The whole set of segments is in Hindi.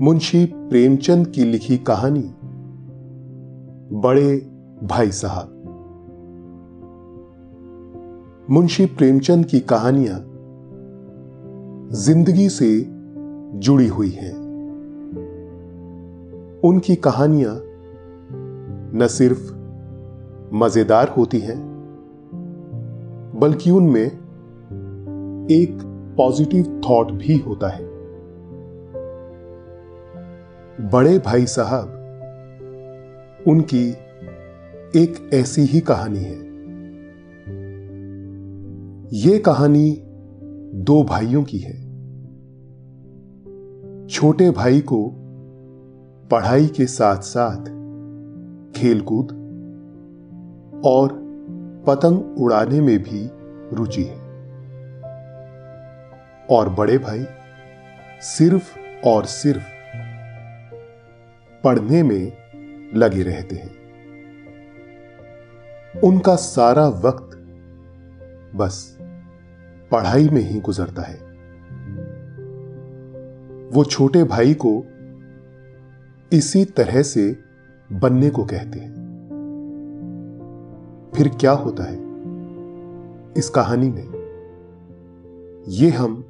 मुंशी प्रेमचंद की लिखी कहानी, बड़े भाई साहब। मुंशी प्रेमचंद की कहानियाँ ज़िंदगी से जुड़ी हुई हैं। उनकी कहानियाँ न सिर्फ़ मज़ेदार होती हैं, बल्कि उनमें एक पॉजिटिव थॉट भी होता है। बड़े भाई साहब, उनकी एक ऐसी ही कहानी है। ये कहानी दो भाइयों की है। छोटे भाई को पढ़ाई के साथ साथ खेलकूद और पतंग उड़ाने में भी रुचि है। और बड़े भाई सिर्फ़ और सिर्फ़ पढ़ने में लगे रहते हैं। उनका सारा वक्त बस पढ़ाई में ही गुजरता है। वो छोटे भाई को इसी तरह से बनने को कहते हैं। फिर क्या होता है? इस कहानी में यह हम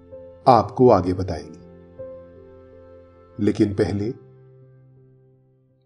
आपको आगे बताएँगे। लेकिन पहले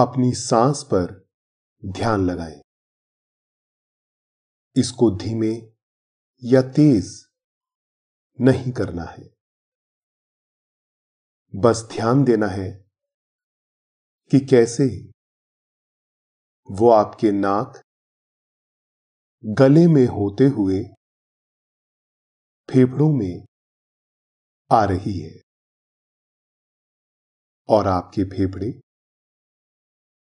अपनी सांस पर ध्यान लगाएँ। इसको धीमे या तेज नहीं करना है। बस ध्यान देना है कि कैसे वो आपके नाक गले में होते हुए फेफड़ों में आ रही है और आपके फेफड़े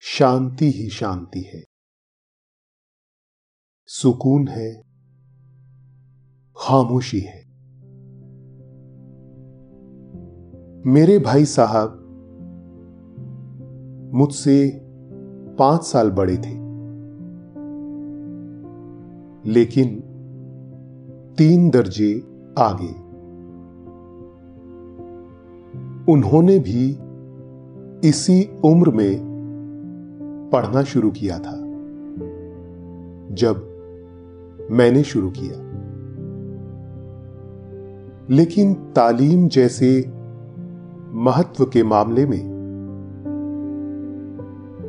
शांति ही शांति है। सुकून है, खामोशी है। मेरे भाई साहब मुझसे पाँच साल बड़े थे। लेकिन तीन दर्जे आगे। उन्होंने भी इसी उम्र में पढ़ना शुरू किया था। जब मैंने शुरू किया। लेकिन तालीम जैसे महत्व के मामले में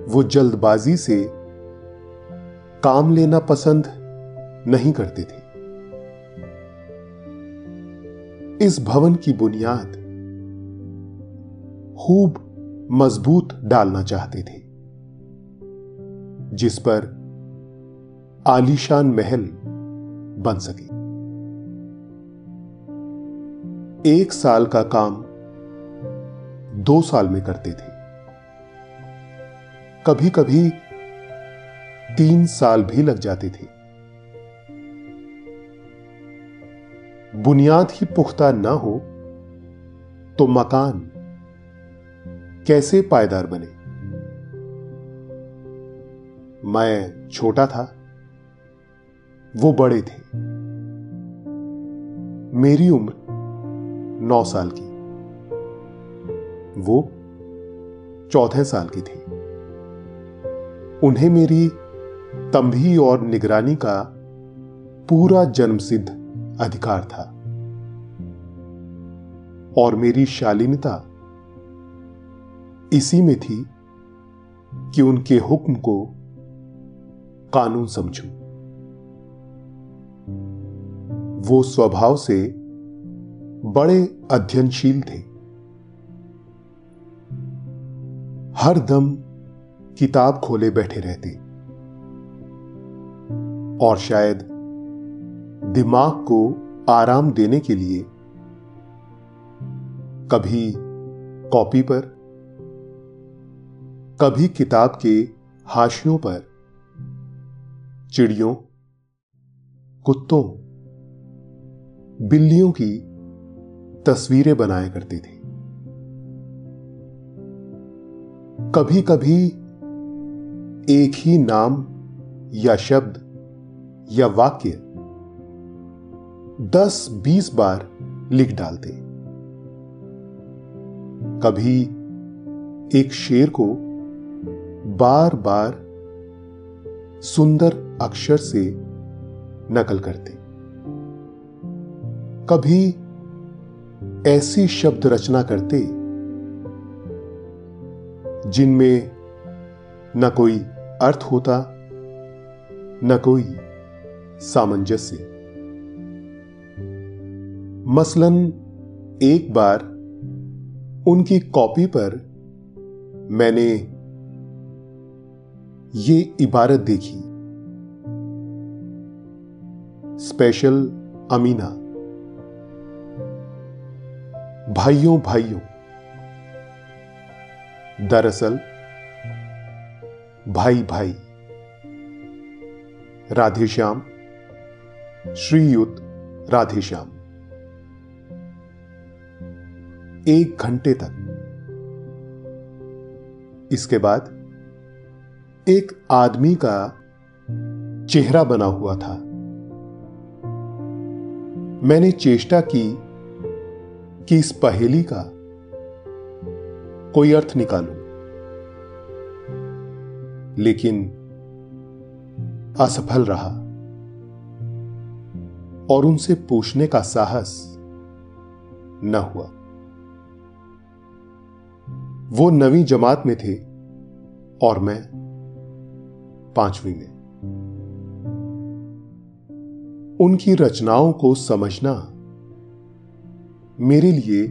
वो जल्दबाजी से काम लेना पसंद नहीं करते थे। इस भवन की बुनियाद खूब मज़बूत डालना चाहते थे। जिस पर आलीशान महल बन सके। एक साल का काम दो साल में करते थे। कभी कभी तीन साल भी लग जाते थे। बुनियाद ही पुख्ता ना हो तो मकान कैसे पायदार बने? मैं छोटा था, वो बड़े थे। मेरी उम्र नौ साल की, वो चौथे साल की थी। उन्हें मेरी तंभी और निगरानी का पूरा जन्मसिद्ध अधिकार था और मेरी शालीनता इसी में थी कि उनके हुक्म को कानून समझूं। वो स्वभाव से बड़े अध्ययनशील थे। हर दम किताब खोले बैठे रहते। और शायद दिमाग को आराम देने के लिए कभी कॉपी पर, कभी किताब के हाशियों पर चिड़ियों, कुत्तों, बिल्लियों की तस्वीरें बनाया करती थी। कभी कभी एक ही नाम या शब्द या वाक्य दस बीस बार लिख डालते। कभी एक शेर को बार बार सुंदर अक्षर से नकल करते। कभी ऐसी शब्द रचना करते, जिनमें न कोई अर्थ होता, न कोई सामंजस्य। मसलन एक बार उनकी कॉपी पर मैंने ये इबारत देखी। स्पेशल अमीना। भाइयों भाइयों, दरअसल भाई भाई, राधेश्याम, श्रीयुत राधेश्याम। एक घंटे तक। इसके बाद एक आदमी का चेहरा बना हुआ था। मैंने चेष्टा की कि इस पहेली का कोई अर्थ निकालूं। लेकिन असफल रहा और उनसे पूछने का साहस न हुआ। वो नवी जमात में थे और मैं पांचवी में। उनकी रचनाओं को समझना मेरे लिए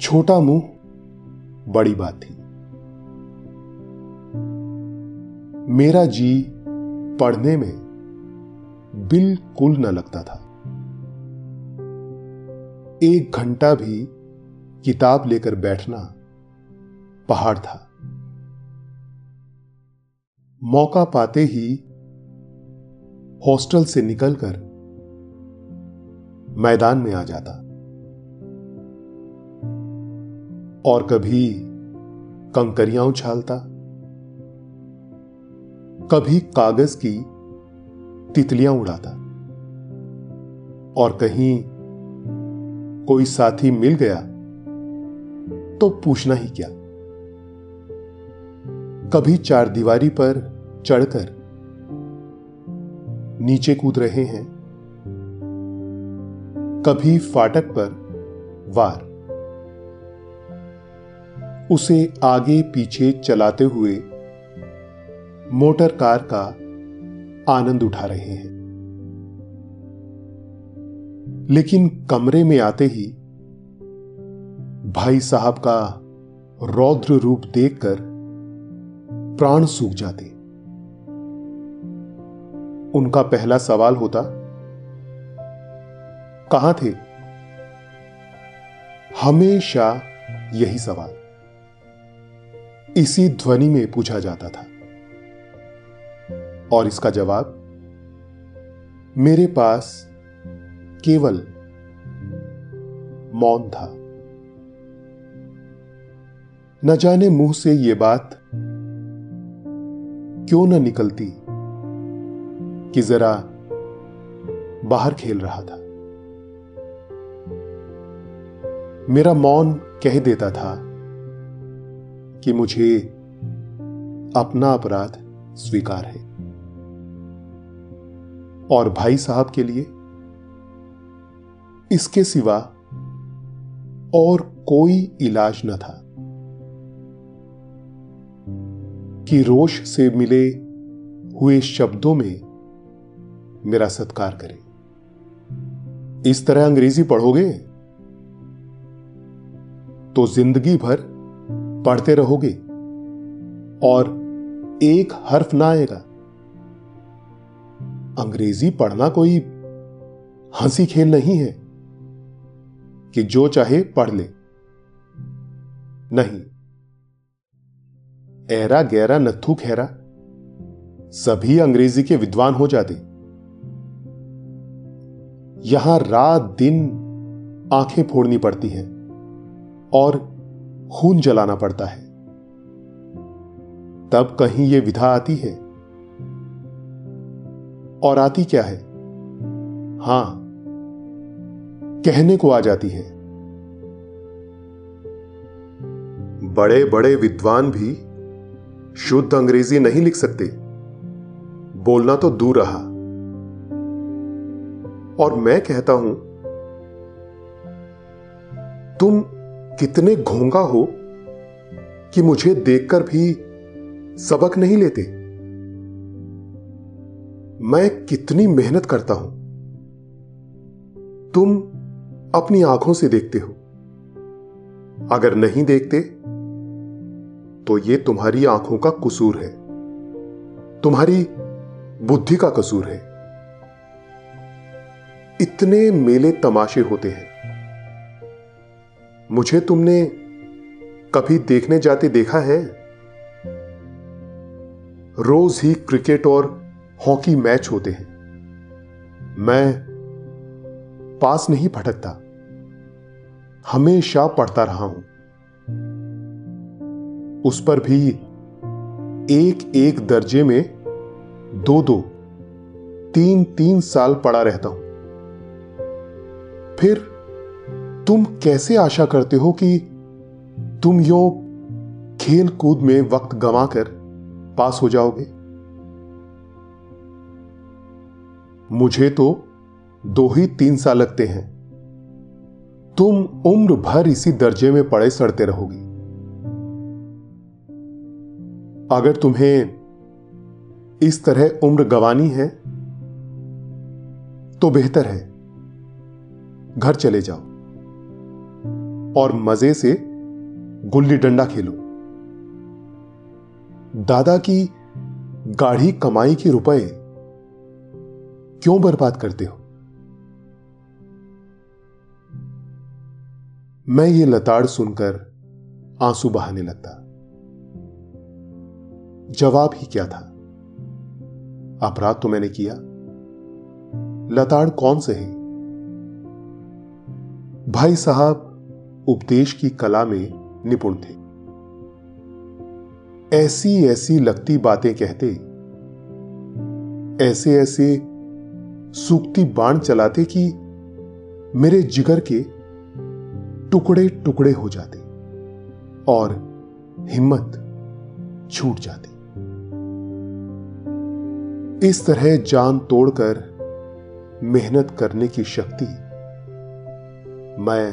छोटा मुँह बड़ी बात थी। मेरा जी पढ़ने में बिल्कुल न लगता था। एक घंटा भी किताब लेकर बैठना पहाड़ था। मौका पाते ही हॉस्टल से निकलकर मैदान में आ जाता। और कभी कंकरियाँ उछालता, कभी कागज़ की तितलियाँ उड़ाता। और कहीं कोई साथी मिल गया तो पूछना ही क्या। कभी चार दीवारी पर चढ़कर नीचे कूद रहे हैं। कभी फाटक पर वार। उसे आगे पीछे चलाते हुए मोटर कार का आनंद उठा रहे हैं। लेकिन कमरे में आते ही भाई साहब का रौद्र रूप देखकर प्राण सूख जाते। उनका पहला सवाल होता, कहाँ थे? हमेशा यही सवाल। इसी ध्वनि में पूछा जाता था। और इसका जवाब, मेरे पास केवल मौन था। न जाने मुँह से यह बात क्यों न निकलती कि जरा बाहर खेल रहा था? मेरा मौन कह देता था कि मुझे अपना अपराध स्वीकार है। और भाई साहब के लिए इसके सिवा और कोई इलाज न था। कि रोष से मिले हुए शब्दों में मेरा सत्कार करें। इस तरह अंग्रेज़ी पढ़ोगे तो ज़िंदगी भर पढ़ते रहोगे और एक हर्फ ना आएगा। अंग्रेज़ी पढ़ना कोई हँसी खेल नहीं है कि जो चाहे पढ़ ले। नहीं ऐरा गहरा नथु खैरा। सभी अंग्रेज़ी के विद्वान हो जाते। यहाँ रात दिन आँखें फोड़नी पड़ती हैं और खून जलाना पड़ता है। तब कहीं यह विधा आती है। और आती क्या है? हाँ, कहने को आ जाती है। बड़े बड़े विद्वान भी शुद्ध अंग्रेज़ी नहीं लिख सकते। बोलना तो दूर रहा। और मैं कहता हूँ, तुम कितने घोंगा हो कि मुझे देखकर भी सबक नहीं लेते। मैं कितनी मेहनत करता हूँ। तुम अपनी आँखों से देखते हो। अगर नहीं देखते तो यह तुम्हारी आँखों का कसूर है। तुम्हारी बुद्धि का कसूर है। इतने मेले तमाशे होते हैं। मुझे तुमने कभी देखने जाते देखा है? रोज ही क्रिकेट और हॉकी मैच होते हैं। मैं पास नहीं भटकता। हमेशा पढ़ता रहा हूँ। उस पर भी एक एक दर्जे में दो दो तीन तीन साल पड़ा रहता हूँ। फिर तुम कैसे आशा करते हो कि तुम यो खेल कूद में वक्त गंवाकर पास हो जाओगे? मुझे तो दो ही तीन साल लगते हैं। तुम उम्र भर इसी दर्जे में पड़े सड़ते रहोगी। अगर तुम्हें इस तरह उम्र गवानी है तो बेहतर है। घर चले जाओ और मज़े से गुल्ली डंडा खेलो। दादा की गाढ़ी कमाई के रुपए क्यों बर्बाद करते हो? मैं ये लताड़ सुनकर आँसू बहाने लगता। जवाब ही क्या था? अपराध तो मैंने किया। लताड़ कौन से है? भाई साहब उपदेश की कला में निपुण थे। ऐसी ऐसी लगती बातें कहते, ऐसे ऐसे सूखती बाण चलाते कि मेरे जिगर के टुकड़े टुकड़े हो जाते और हिम्मत छूट जाती। इस तरह जान तोड़कर मेहनत करने की शक्ति मैं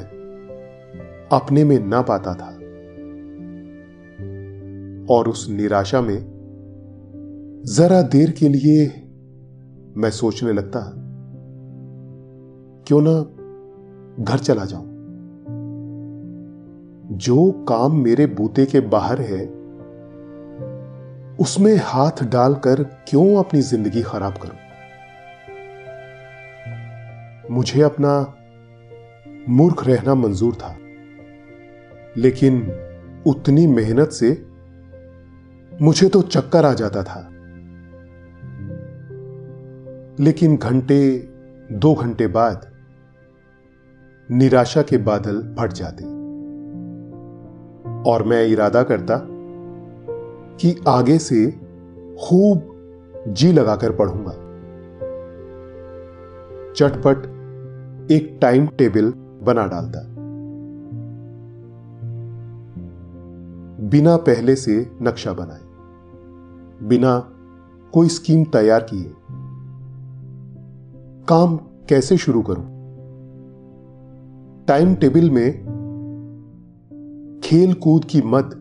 अपने में ना पाता था। और उस निराशा में जरा देर के लिए मैं सोचने लगता, क्यों ना घर चला जाऊँ? जो काम मेरे बूते के बाहर है उसमें हाथ डालकर क्यों अपनी ज़िंदगी खराब करूँ? मुझे अपना मूर्ख रहना मंजूर था, लेकिन उतनी मेहनत से मुझे तो चक्कर आ जाता था। लेकिन घंटे, दो घंटे बाद निराशा के बादल फट जाते, और मैं इरादा करता कि आगे से खूब जी लगाकर पढ़ूँगा। चटपट एक टाइम टेबल बना डालता। बिना पहले से नक्शा बनाए, बिना कोई स्कीम तैयार किए, काम कैसे शुरू करूँ? टाइम टेबल में खेल कूद की मत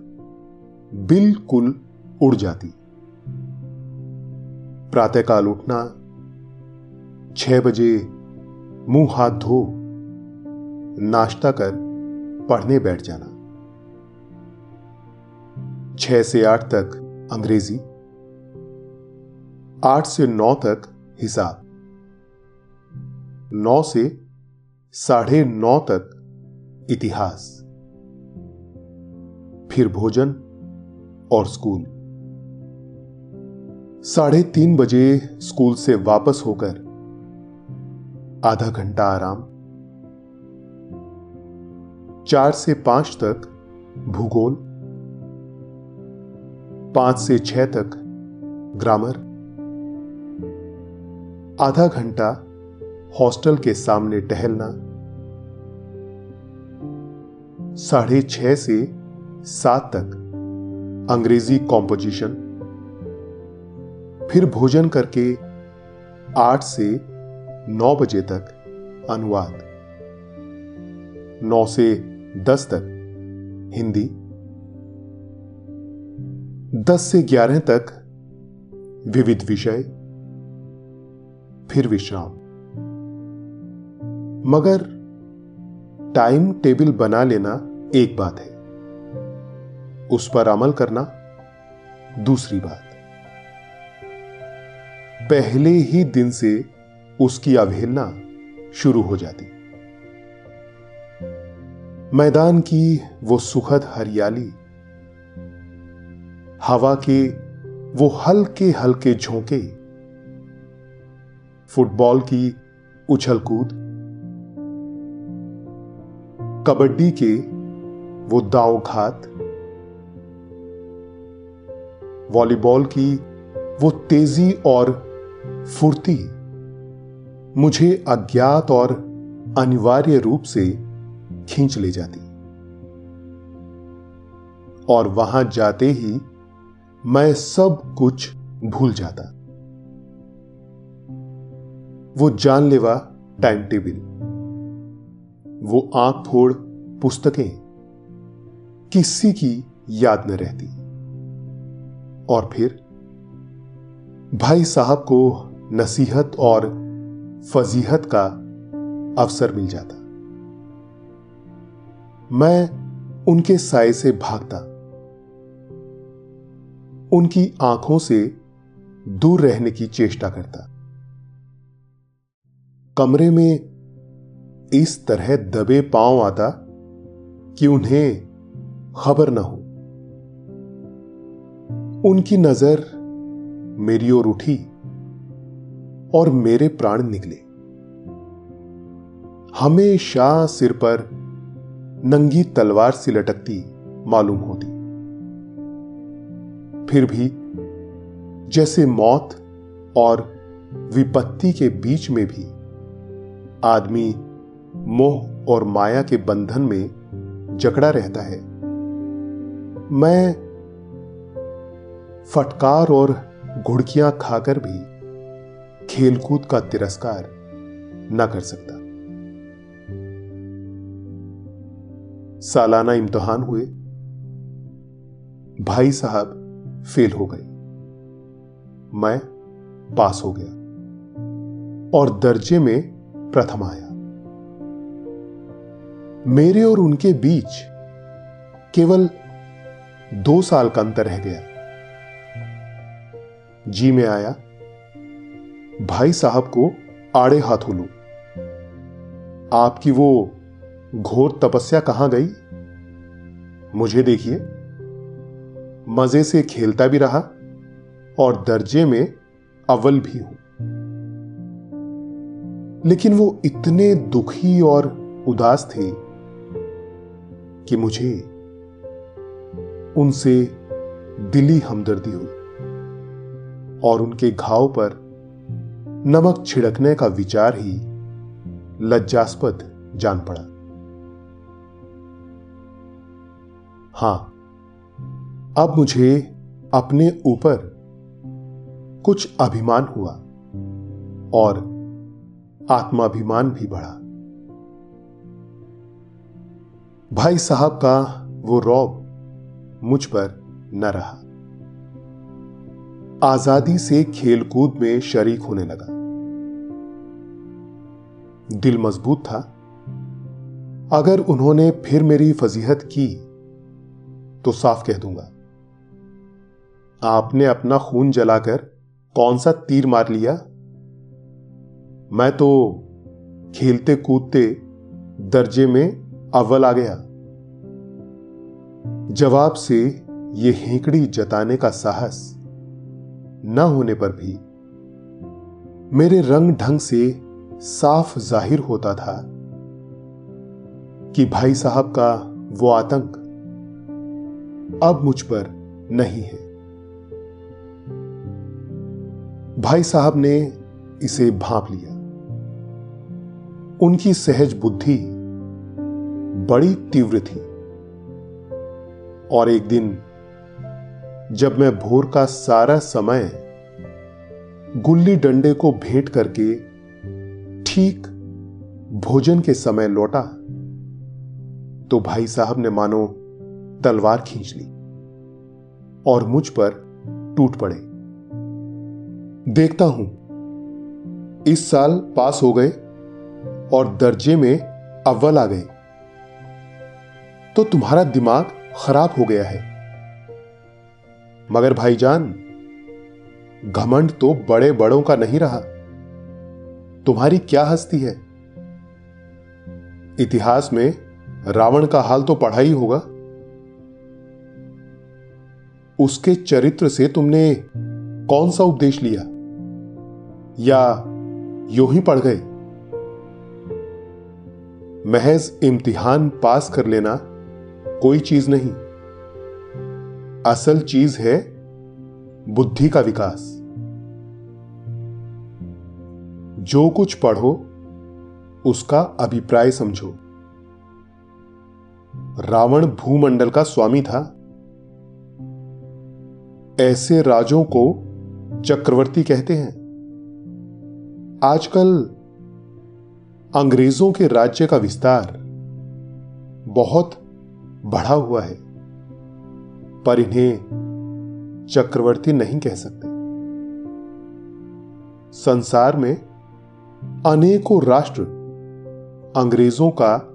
बिल्कुल उड़ जाती। प्रातःकाल उठना, छह बजे मुँह हाथ धो, नाश्ता कर, पढ़ने बैठ जाना। छह से आठ तक अंग्रेज़ी, आठ से नौ तक हिसाब, नौ से साढ़े नौ तक इतिहास, फिर भोजन और स्कूल। साढ़े तीन बजे स्कूल से वापस होकर आधा घंटा आराम। चार से पाँच तक भूगोल, पाँच से छह तक ग्रामर, आधा घंटा हॉस्टल के सामने टहलना, साढ़े छह से सात तक अंग्रेज़ी कॉम्पोजिशन फिर भोजन करके आठ से नौ बजे तक अनुवाद। नौ से दस तक हिंदी। दस से ग्यारह तक विविध विषय। फिर विश्राम। मगर टाइम टेबल बना लेना एक बात है। उस पर अमल करना दूसरी बात। पहले ही दिन से उसकी अवहेलना शुरू हो जाती। मैदान की वो सुखद हरियाली, हवा के वो हल्के हल्के झोंके, फुटबॉल की उछल कूद कबड्डी के वो दाव घात वॉलीबॉल की वो तेज़ी और फुर्ती। मुझे अज्ञात और अनिवार्य रूप से खींच ले जाती। और वहाँ जाते ही मैं सब कुछ भूल जाता। वो जानलेवा टाइम टेबल वो आँख फोड़ पुस्तकें। किसी की याद न रहती। और फिर भाई साहब को नसीहत और फजीहत का अवसर मिल जाता। मैं उनके साय से भागता। उनकी आँखों से दूर रहने की चेष्टा करता। कमरे में इस तरह दबे पाँव आता कि उन्हें खबर न हो। उनकी नज़र मेरी ओर उठी और मेरे प्राण निकले। हमेशा सिर पर नंगी तलवार सी लटकती मालूम होती। फिर भी जैसे मौत और विपत्ति के बीच में भी आदमी मोह और माया के बंधन में जकड़ा रहता है। मैं फटकार और घुड़कियाँ खाकर भी खेलकूद का तिरस्कार न कर सकता। सालाना इम्तहान हुए। भाई साहब फेल हो गए। मैं पास हो गया और दर्जे में प्रथम आया। मेरे और उनके बीच केवल दो साल का अंतर रह गया। जी में आया। भाई साहब को आड़े हाथों लू। आपकी वो घोर तपस्या कहाँ गई? मुझे देखिए। मज़े से खेलता भी रहा और दर्जे में अव्वल भी हूँ। लेकिन वो इतने दुखी और उदास थे कि मुझे उनसे दिली हमदर्दी हुई। और उनके घाव पर नमक छिड़कने का विचार ही लज्जास्पद जान पड़ा। हाँ, अब मुझे अपने ऊपर कुछ अभिमान हुआ और आत्माभिमान भी बढ़ा। भाई साहब का वो रौब मुझ पर न रहा। आज़ादी से खेलकूद में शरीक होने लगा। दिल मज़बूत था। अगर उन्होंने फिर मेरी फजीहत की तो साफ़ कह दूँगा। आपने अपना खून जलाकर कौन सा तीर मार लिया? मैं तो खेलते कूदते दर्जे में अव्वल आ गया। जवाब से यह हेंकड़ी जताने का साहस न होने पर भी मेरे रंग ढंग से साफ़ ज़ाहिर होता था कि भाई साहब का वो आतंक अब मुझ पर नहीं है। भाई साहब ने इसे भाप लिया। उनकी सहज बुद्धि बड़ी तीव्र थी और एक दिन जब मैं भोर का सारा समय गुल्ली डंडे को भेंट करके ठीक भोजन के समय लौटा तो भाई साहब ने मानो तलवार खींच ली और मुझ पर टूट पड़े। देखता हूँ, इस साल पास हो गए और दर्जे में अव्वल आ गए तो तुम्हारा दिमाग खराब हो गया है। मगर भाईजान, घमंड तो बड़े बड़ों का नहीं रहा। तुम्हारी क्या हस्ती है? इतिहास में रावण का हाल तो पढ़ा ही होगा। उसके चरित्र से तुमने कौन सा उपदेश लिया? या यू ही पढ़ गए? महज इम्तिहान पास कर लेना कोई चीज़ नहीं। असल चीज़ है बुद्धि का विकास। जो कुछ पढ़ो, उसका अभिप्राय समझो। रावण भूमंडल का स्वामी था। ऐसे राजों को चक्रवर्ती कहते हैं। आजकल अंग्रेज़ों के राज्य का विस्तार बहुत बढ़ा हुआ है। पर इन्हें चक्रवर्ती नहीं कह सकते। संसार में अनेकों राष्ट्र अंग्रेज़ों का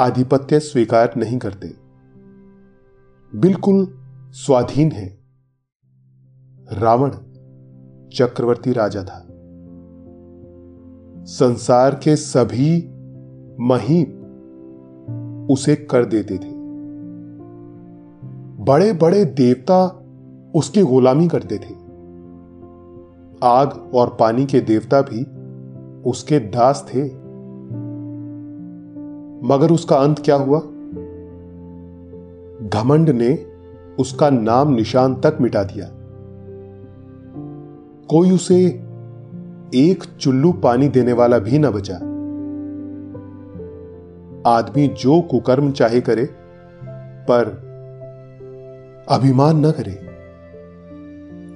आधिपत्य स्वीकार नहीं करते। बिल्कुल स्वाधीन है। रावण चक्रवर्ती राजा था। संसार के सभी महीप उसे कर देते थे। बड़े बड़े देवता उसकी गुलामी करते थे। आग और पानी के देवता भी उसके दास थे। मगर उसका अंत क्या हुआ? घमंड ने उसका नाम निशान तक मिटा दिया। कोई उसे एक चुल्लू पानी देने वाला भी न बचा। आदमी जो कुकर्म चाहे करे, पर अभिमान न करे।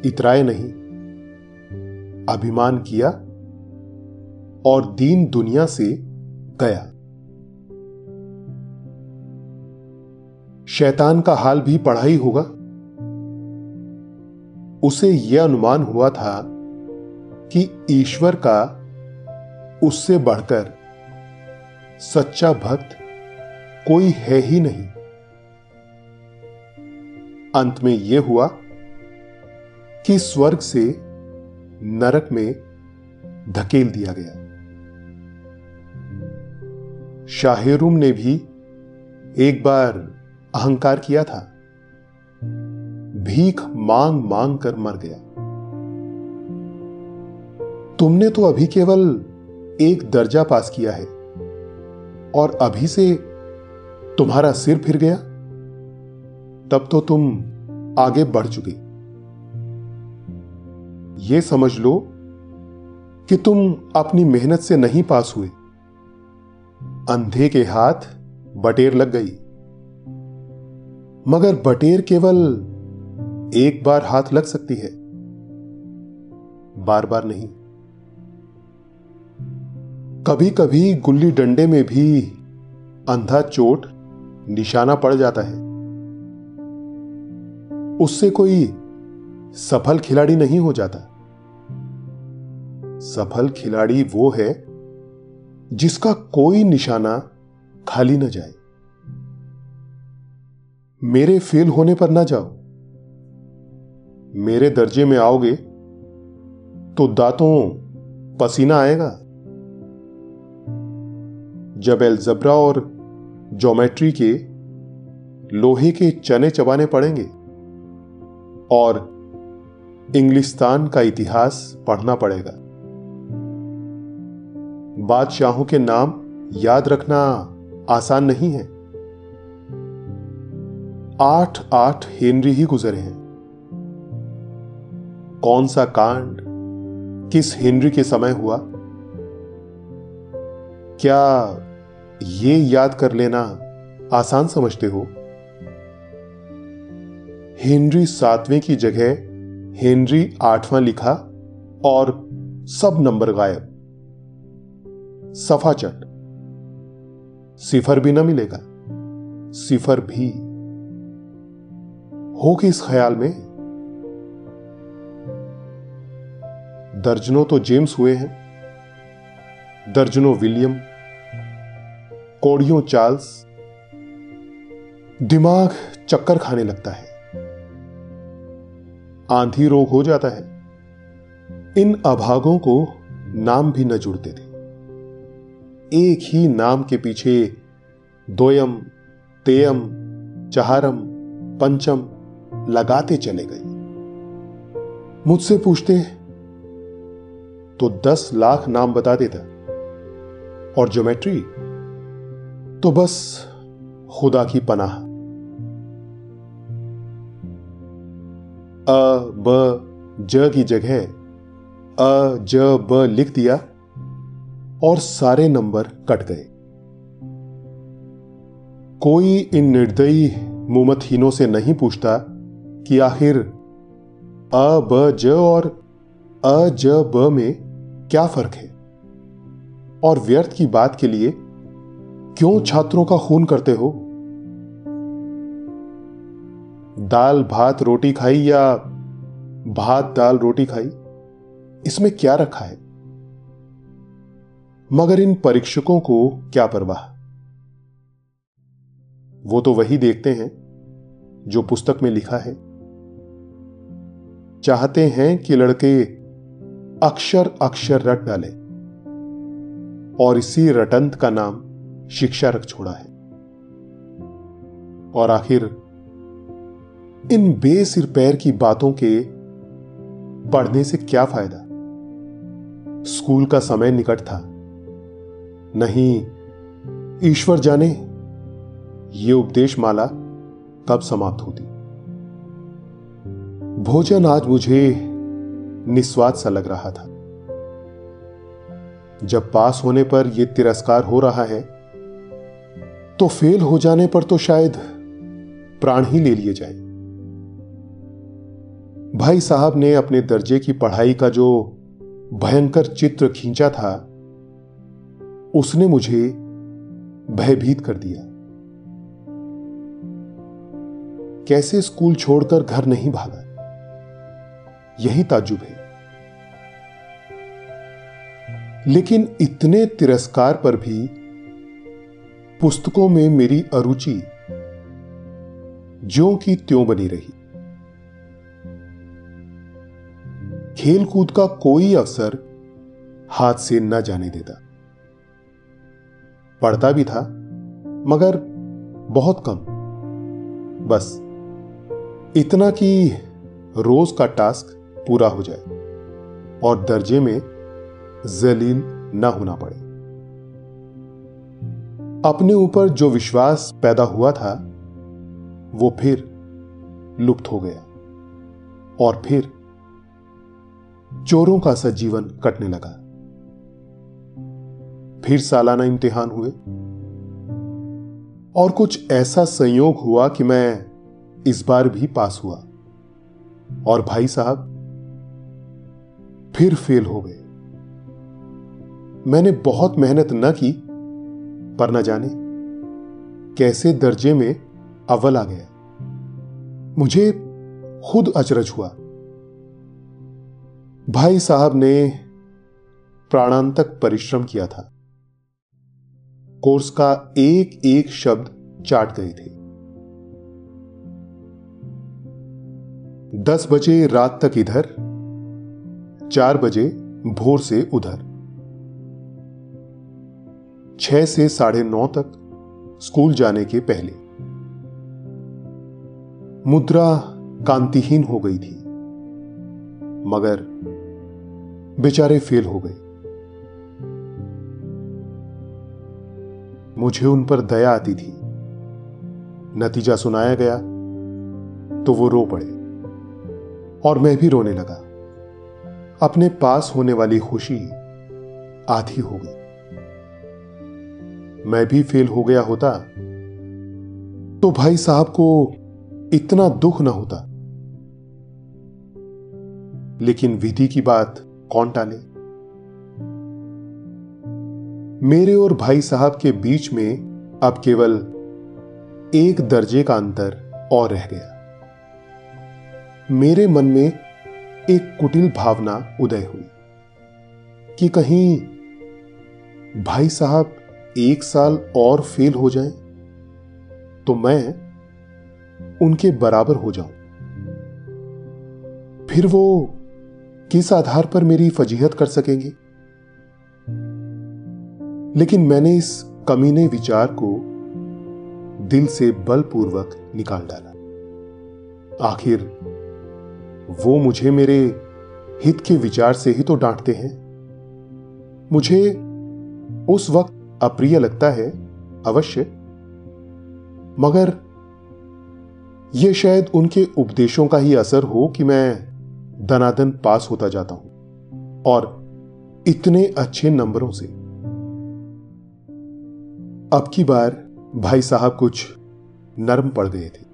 इतराए नहीं। अभिमान किया और दीन दुनिया से गया। शैतान का हाल भी पढ़ा ही होगा। उसे यह अनुमान हुआ था कि ईश्वर का उससे बढ़कर सच्चा भक्त कोई है ही नहीं। अंत में यह हुआ कि स्वर्ग से नरक में धकेल दिया गया। शाहेरुम ने भी एक बार अहंकार किया था। भीख मांग मांग कर मर गया। तुमने तो अभी केवल एक दर्जा पास किया है और अभी से तुम्हारा सिर फिर गया। तब तो तुम आगे बढ़ चुके। ये समझ लो कि तुम अपनी मेहनत से नहीं पास हुए। अंधे के हाथ बटेर लग गई। मगर बटेर केवल एक बार हाथ लग सकती है। बार बार नहीं। कभी कभी गुल्ली डंडे में भी अंधा चोट निशाना पड़ जाता है। उससे कोई सफल खिलाड़ी नहीं हो जाता। सफल खिलाड़ी वो है जिसका कोई निशाना खाली न जाए। मेरे फेल होने पर ना जाओ। मेरे दर्जे में आओगे तो दांतों पसीना आएगा। जब एलजबरा और ज्योमेट्री के लोहे के चने चबाने पड़ेंगे और इंग्लिस्तान का इतिहास पढ़ना पड़ेगा। बादशाहों के नाम याद रखना आसान नहीं है। आठ आठ हेनरी ही गुजरे हैं। कौन सा कांड किस हेनरी के समय हुआ? क्या ये याद कर लेना आसान समझते हो? हेनरी सातवें की जगह हेनरी आठवां लिखा और सब नंबर गायब। सफ़ा चट। सिफर भी ना मिलेगा। सिफर भी। हो इस ख्याल में? दर्जनों तो जेम्स हुए हैं। दर्जनों विलियम, कोड़ियों चार्ल्स। दिमाग चक्कर खाने लगता है। आंधी रोग हो जाता है। इन अभागों को नाम भी न जुड़ते थे। एक ही नाम के पीछे दोयम, तेयम, चहारम, पंचम लगाते चले गए। मुझसे पूछते तो दस लाख नाम बता देता और ज्योमेट्री तो बस खुदा की पनाह। अ, ब, ज की जगह, अ, ज, ब लिख दिया और सारे नंबर कट गए। कोई इन निर्दयी मुमतहीनों से नहीं पूछता कि आखिर अ, ब, ज और अ, ज, ब में क्या फ़र्क है? और व्यर्थ की बात के लिए क्यों छात्रों का खून करते हो? दाल, भात, रोटी खाई या भात, दाल, रोटी खाई? इसमें क्या रखा है? मगर इन परीक्षकों को क्या परवाह? वो तो वही देखते हैं जो पुस्तक में लिखा है। चाहते हैं कि लड़के अक्षर अक्षर रट डाले। और इसी रटंत का नाम शिक्षा रख छोड़ा है। और आखिर इन बेसिर पैर की बातों के पढ़ने से क्या फ़ायदा? स्कूल का समय निकट था। नहीं, ईश्वर जाने। ये उपदेश माला कब समाप्त होती। भोजन आज मुझे निस्वाद सा लग रहा था। जब पास होने पर यह तिरस्कार हो रहा है तो फेल हो जाने पर तो शायद प्राण ही ले लिए जाए। भाई साहब ने अपने दर्जे की पढ़ाई का जो भयंकर चित्र खींचा था, उसने मुझे भयभीत कर दिया। कैसे स्कूल छोड़कर घर नहीं भागा? यही ताजुब है। लेकिन इतने तिरस्कार पर भी पुस्तकों में मेरी अरुचि ज्यो की त्यों बनी रही। खेलकूद का कोई अवसर हाथ से न जाने देता। पढ़ता भी था, मगर बहुत कम। बस इतना कि रोज का टास्क पूरा हो जाए और दर्जे में जलील ना होना पड़े। अपने ऊपर जो विश्वास पैदा हुआ था, वो फिर लुप्त हो गया और फिर चोरों का सा जीवन कटने लगा। फिर सालाना इम्तिहान हुए। और कुछ ऐसा संयोग हुआ कि मैं इस बार भी पास हुआ। और भाई साहब, फिर फेल हो गए। मैंने बहुत मेहनत न की, पर न जाने कैसे दर्जे में अव्वल आ गया। मुझे खुद अचरज हुआ। भाई साहब ने प्राणांतक परिश्रम किया था। कोर्स का एक एक शब्द चाट गए थे। दस बजे रात तक इधर, चार बजे भोर से उधर। छह से साढ़े नौ तक स्कूल जाने के पहले। मुद्रा कांतिहीन हो गई थी, मगर बेचारे फेल हो गए। मुझे उन पर दया आती थी। नतीजा सुनाया गया तो वो रो पड़े, और मैं भी रोने लगा। अपने पास होने वाली खुशी आधी हो गई। मैं भी फेल हो गया होता तो भाई साहब को इतना दुख ना होता। लेकिन विधि की बात कौन टाले? मेरे और भाई साहब के बीच में अब केवल एक दर्जे का अंतर और रह गया। मेरे मन में एक कुटिल भावना उदय हुई कि कहीं भाई साहब एक साल और फेल हो जाएँ, तो मैं उनके बराबर हो जाऊँ। फिर वो किस आधार पर मेरी फजीहत कर सकेंगे? लेकिन मैंने इस कमीने विचार को दिल से बलपूर्वक निकाल डाला। आखिर वो मुझे मेरे हित के विचार से ही तो डांटते हैं। मुझे उस वक्त अप्रिय लगता है, अवश्य। मगर यह शायद उनके उपदेशों का ही असर हो कि मैं दनादन पास होता जाता हूँ। और इतने अच्छे नंबरों से। अब की बार भाई साहब कुछ नरम पड़ गए थे।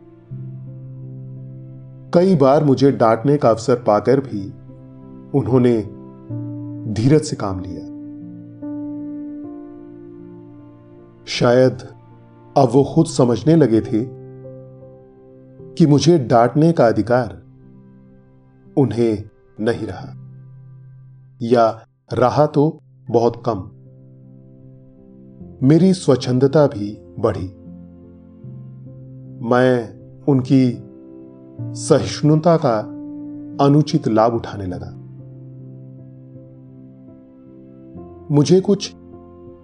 कई बार मुझे डांटने का अवसर पाकर भी उन्होंने धीरज से काम लिया। शायद अब वो खुद समझने लगे थे कि मुझे डांटने का अधिकार उन्हें नहीं रहा। या रहा तो बहुत कम। मेरी स्वच्छंदता भी बढ़ी। मैं उनकी सहिष्णुता का अनुचित लाभ उठाने लगा। मुझे कुछ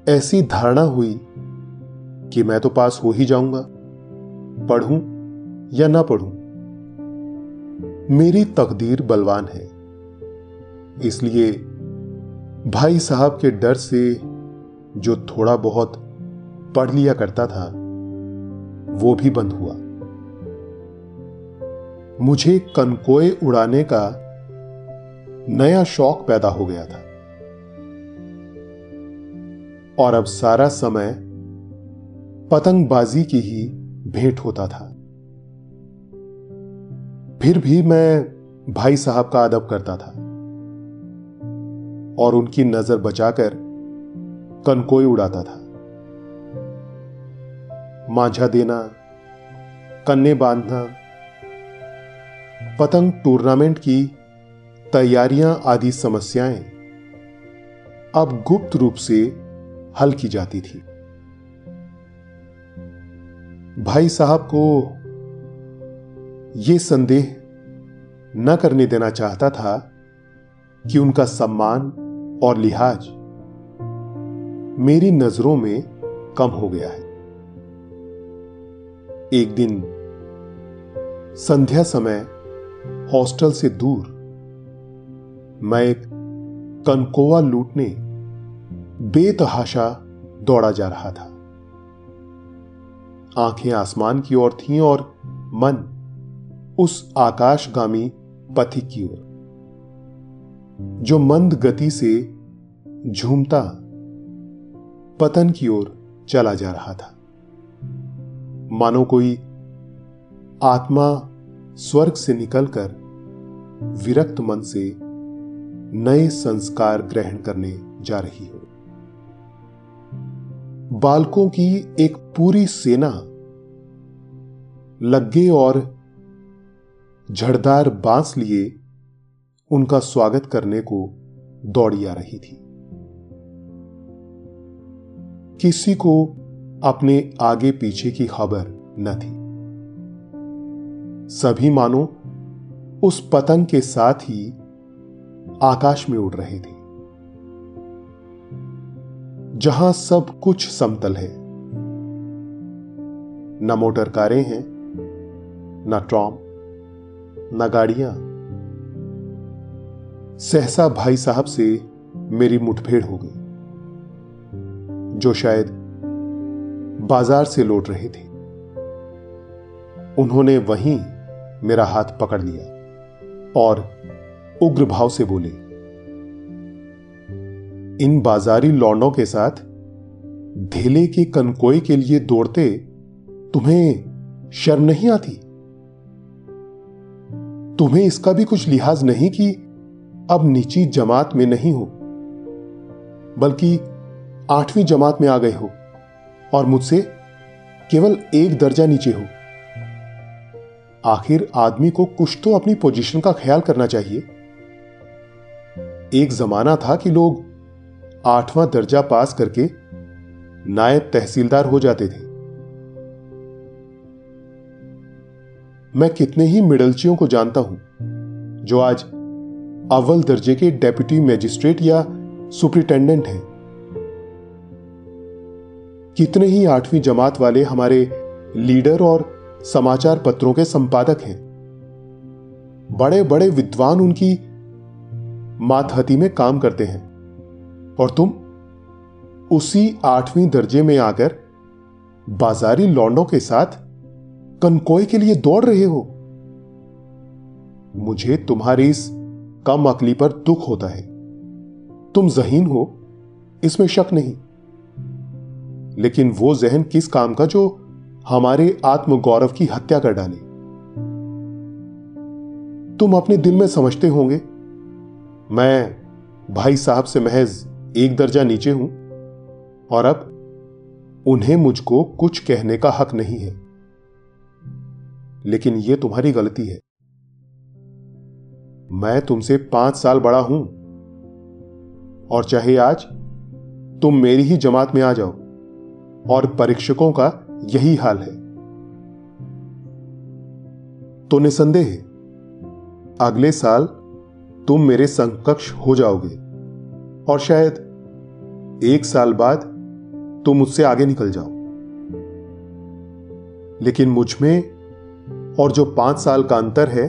ऐसी धारणा हुई कि मैं तो पास हो ही जाऊँगा। पढ़ूं या ना पढ़ूं। मेरी तकदीर बलवान है। इसलिए भाई साहब के डर से जो थोड़ा बहुत पढ़ लिया करता था, वो भी बंद हुआ। मुझे कनकोए उड़ाने का नया शौक पैदा हो गया था। और अब सारा समय पतंगबाजी की ही भेंट होता था। फिर भी मैं भाई साहब का अदब करता था और उनकी नज़र बचाकर कनकोई उड़ाता था। मांझा देना, कन्ने बांधना, पतंग टूर्नामेंट की तैयारियाँ आदि समस्याएँ अब गुप्त रूप से हल की जाती थी। भाई साहब को यह संदेह न करने देना चाहता था कि उनका सम्मान और लिहाज मेरी नज़रों में कम हो गया है। एक दिन संध्या समय हॉस्टल से दूर मैं एक कनकोवा लूटने बेतहाशा दौड़ा जा रहा था। आँखें आसमान की ओर थीं और मन उस आकाशगामी पथिक की ओर, जो मंद गति से झूमता पतन की ओर चला जा रहा था। मानो कोई आत्मा स्वर्ग से निकलकर विरक्त मन से नए संस्कार ग्रहण करने जा रही हो। बालकों की एक पूरी सेना लग्गे और झड़दार बाँस लिए उनका स्वागत करने को दौड़ी आ रही थी। किसी को अपने आगे पीछे की खबर न थी। सभी मानो उस पतंग के साथ ही आकाश में उड़ रहे थे। जहाँ सब कुछ समतल है। न मोटर कारें हैं, न ट्रॉम। न गाड़ियाँ। सहसा भाई साहब से मेरी मुठभेड़ हो गई, जो शायद बाज़ार से लौट रहे थे। उन्होंने वहीं मेरा हाथ पकड़ लिया और उग्र भाव से बोले, इन बाजारी लौंडों के साथ धेले के कनकोई के लिए दौड़ते तुम्हें शर्म नहीं आती? तुम्हें इसका भी कुछ लिहाज नहीं कि अब नीची जमात में नहीं हो, बल्कि आठवीं जमात में आ गए हो और मुझसे केवल एक दर्जा नीचे हो। आखिर आदमी को कुछ तो अपनी पोजीशन का ख्याल करना चाहिए। एक जमाना था कि लोग आठवां दर्जा पास करके नायब तहसीलदार हो जाते थे। मैं कितने ही मिडलचियों को जानता हूँ, जो आज अव्वल दर्जे के डेप्यूटी मैजिस्ट्रेट या सुप्रिटेंडेंट हैं। कितने ही आठवीं जमात वाले हमारे लीडर और समाचार पत्रों के संपादक हैं। बड़े बड़े विद्वान उनकी मातहती में काम करते हैं। और तुम उसी आठवीं दर्जे में आकर बाजारी लौंडों के साथ कनकोई के लिए दौड़ रहे हो? मुझे तुम्हारी इस कम अकली पर दुख होता है। तुम जहीन हो, इसमें शक नहीं। लेकिन वो जहन किस काम का जो हमारे आत्मगौरव की हत्या कर डाले? तुम अपने दिल में समझते होंगे, मैं भाई साहब से महज एक दर्जा नीचे हूँ, और अब उन्हें मुझको कुछ कहने का हक नहीं है। लेकिन यह तुम्हारी गलती है। मैं तुमसे पाँच साल बड़ा हूँ। और चाहे आज, तुम मेरी ही जमात में आ जाओ, और परीक्षकों का यही हाल है। तो निसंदेह, अगले साल तुम मेरे समकक्ष हो जाओगे, और शायद एक साल बाद तुम मुझसे आगे निकल जाओ। लेकिन मुझमें और जो पाँच साल का अंतर है,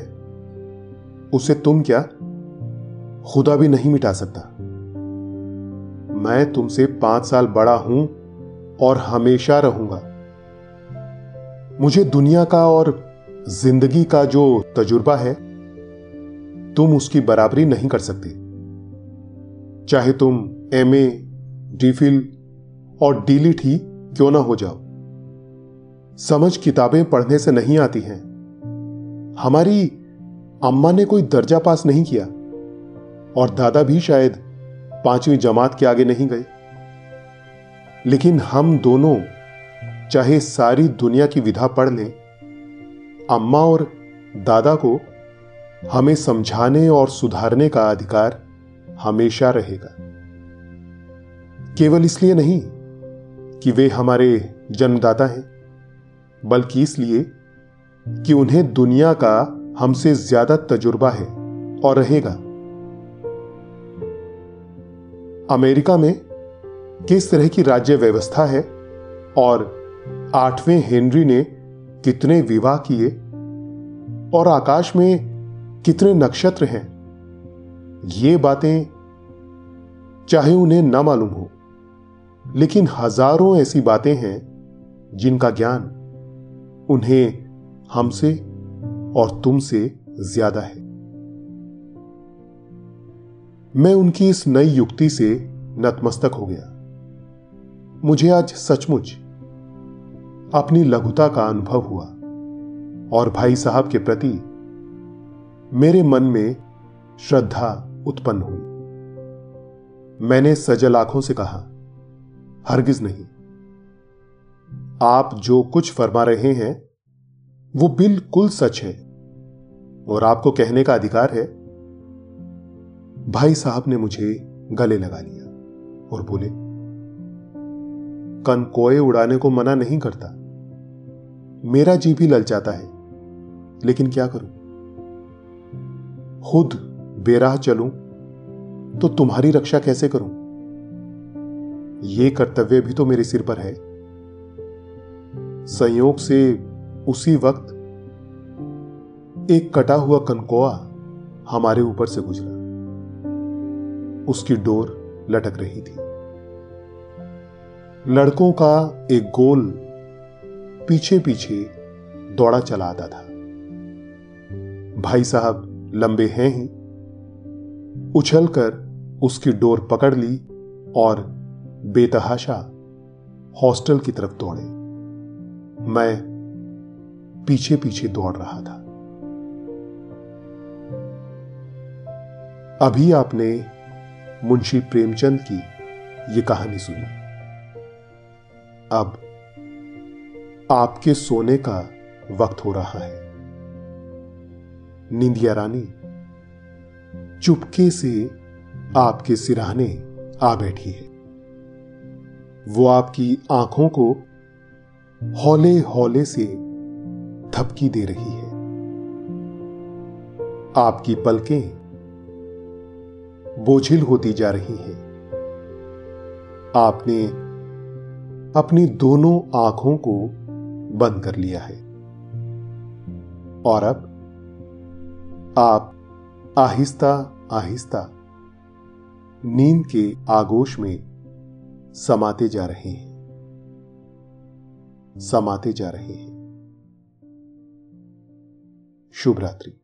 उसे तुम क्या खुदा भी नहीं मिटा सकता? मैं तुमसे पाँच साल बड़ा हूँ और हमेशा रहूँगा। मुझे दुनिया का और ज़िंदगी का जो तजुर्बा है, तुम उसकी बराबरी नहीं कर सकते। चाहे तुम एम ए डीफिल और डीलिट ही क्यों ना हो जाओ। समझ किताबें पढ़ने से नहीं आती हैं। हमारी अम्मा ने कोई दर्जा पास नहीं किया और दादा भी शायद पांचवी जमात के आगे नहीं गए। लेकिन हम दोनों चाहे सारी दुनिया की विधा पढ़ लें, अम्मा और दादा को हमें समझाने और सुधारने का अधिकार हमेशा रहेगा। केवल इसलिए नहीं कि वे हमारे जन्मदाता हैं, बल्कि इसलिए कि उन्हें दुनिया का हमसे ज़्यादा तजुर्बा है और रहेगा। अमेरिका में किस तरह की राज्य व्यवस्था है और आठवें हेनरी ने कितने विवाह किए और आकाश में कितने नक्षत्र हैं, ये बातें चाहे उन्हें ना मालूम हो, लेकिन हज़ारों ऐसी बातें हैं जिनका ज्ञान उन्हें हमसे और तुमसे ज़्यादा है। मैं उनकी इस नई युक्ति से नतमस्तक हो गया। मुझे आज सचमुच अपनी लघुता का अनुभव हुआ और भाई साहब के प्रति मेरे मन में श्रद्धा उत्पन्न हुई। मैंने सजल आँखों से कहा, हरगिज नहीं। आप जो कुछ फरमा रहे हैं वो बिल्कुल सच है और आपको कहने का अधिकार है। भाई साहब ने मुझे गले लगा लिया और बोले कनकोए उड़ाने को मना नहीं करता। मेरा जी भी ललचाता है, लेकिन क्या करूँ? खुद बेराह चलूँ तो तुम्हारी रक्षा कैसे करूँ? यह कर्तव्य भी तो मेरे सिर पर है। संयोग से उसी वक्त एक कटा हुआ कनकोआ हमारे ऊपर से गुजरा। उसकी डोर लटक रही थी। लड़कों का एक गोल पीछे पीछे दौड़ा चला आता था। भाई साहब लंबे हैं ही। उछलकर उसकी डोर पकड़ ली और बेतहाशा हॉस्टल की तरफ़ दौड़े। मैं पीछे पीछे दौड़ रहा था। अभी आपने मुंशी प्रेमचंद की यह कहानी सुनी। अब आपके सोने का वक्त हो रहा है। निंदिया रानी, चुपके से आपके सिराहने आ बैठी है। वो आपकी आँखों को हौले हौले से थपकी दे रही है। आपकी पलकें बोझिल होती जा रही हैं। आपने अपनी दोनों आँखों को बंद कर लिया है। और अब आप आहिस्ता आहिस्ता नींद के आगोश में समाते जा रहे हैं। समाते जा रहे हैं। शुभ रात्रि।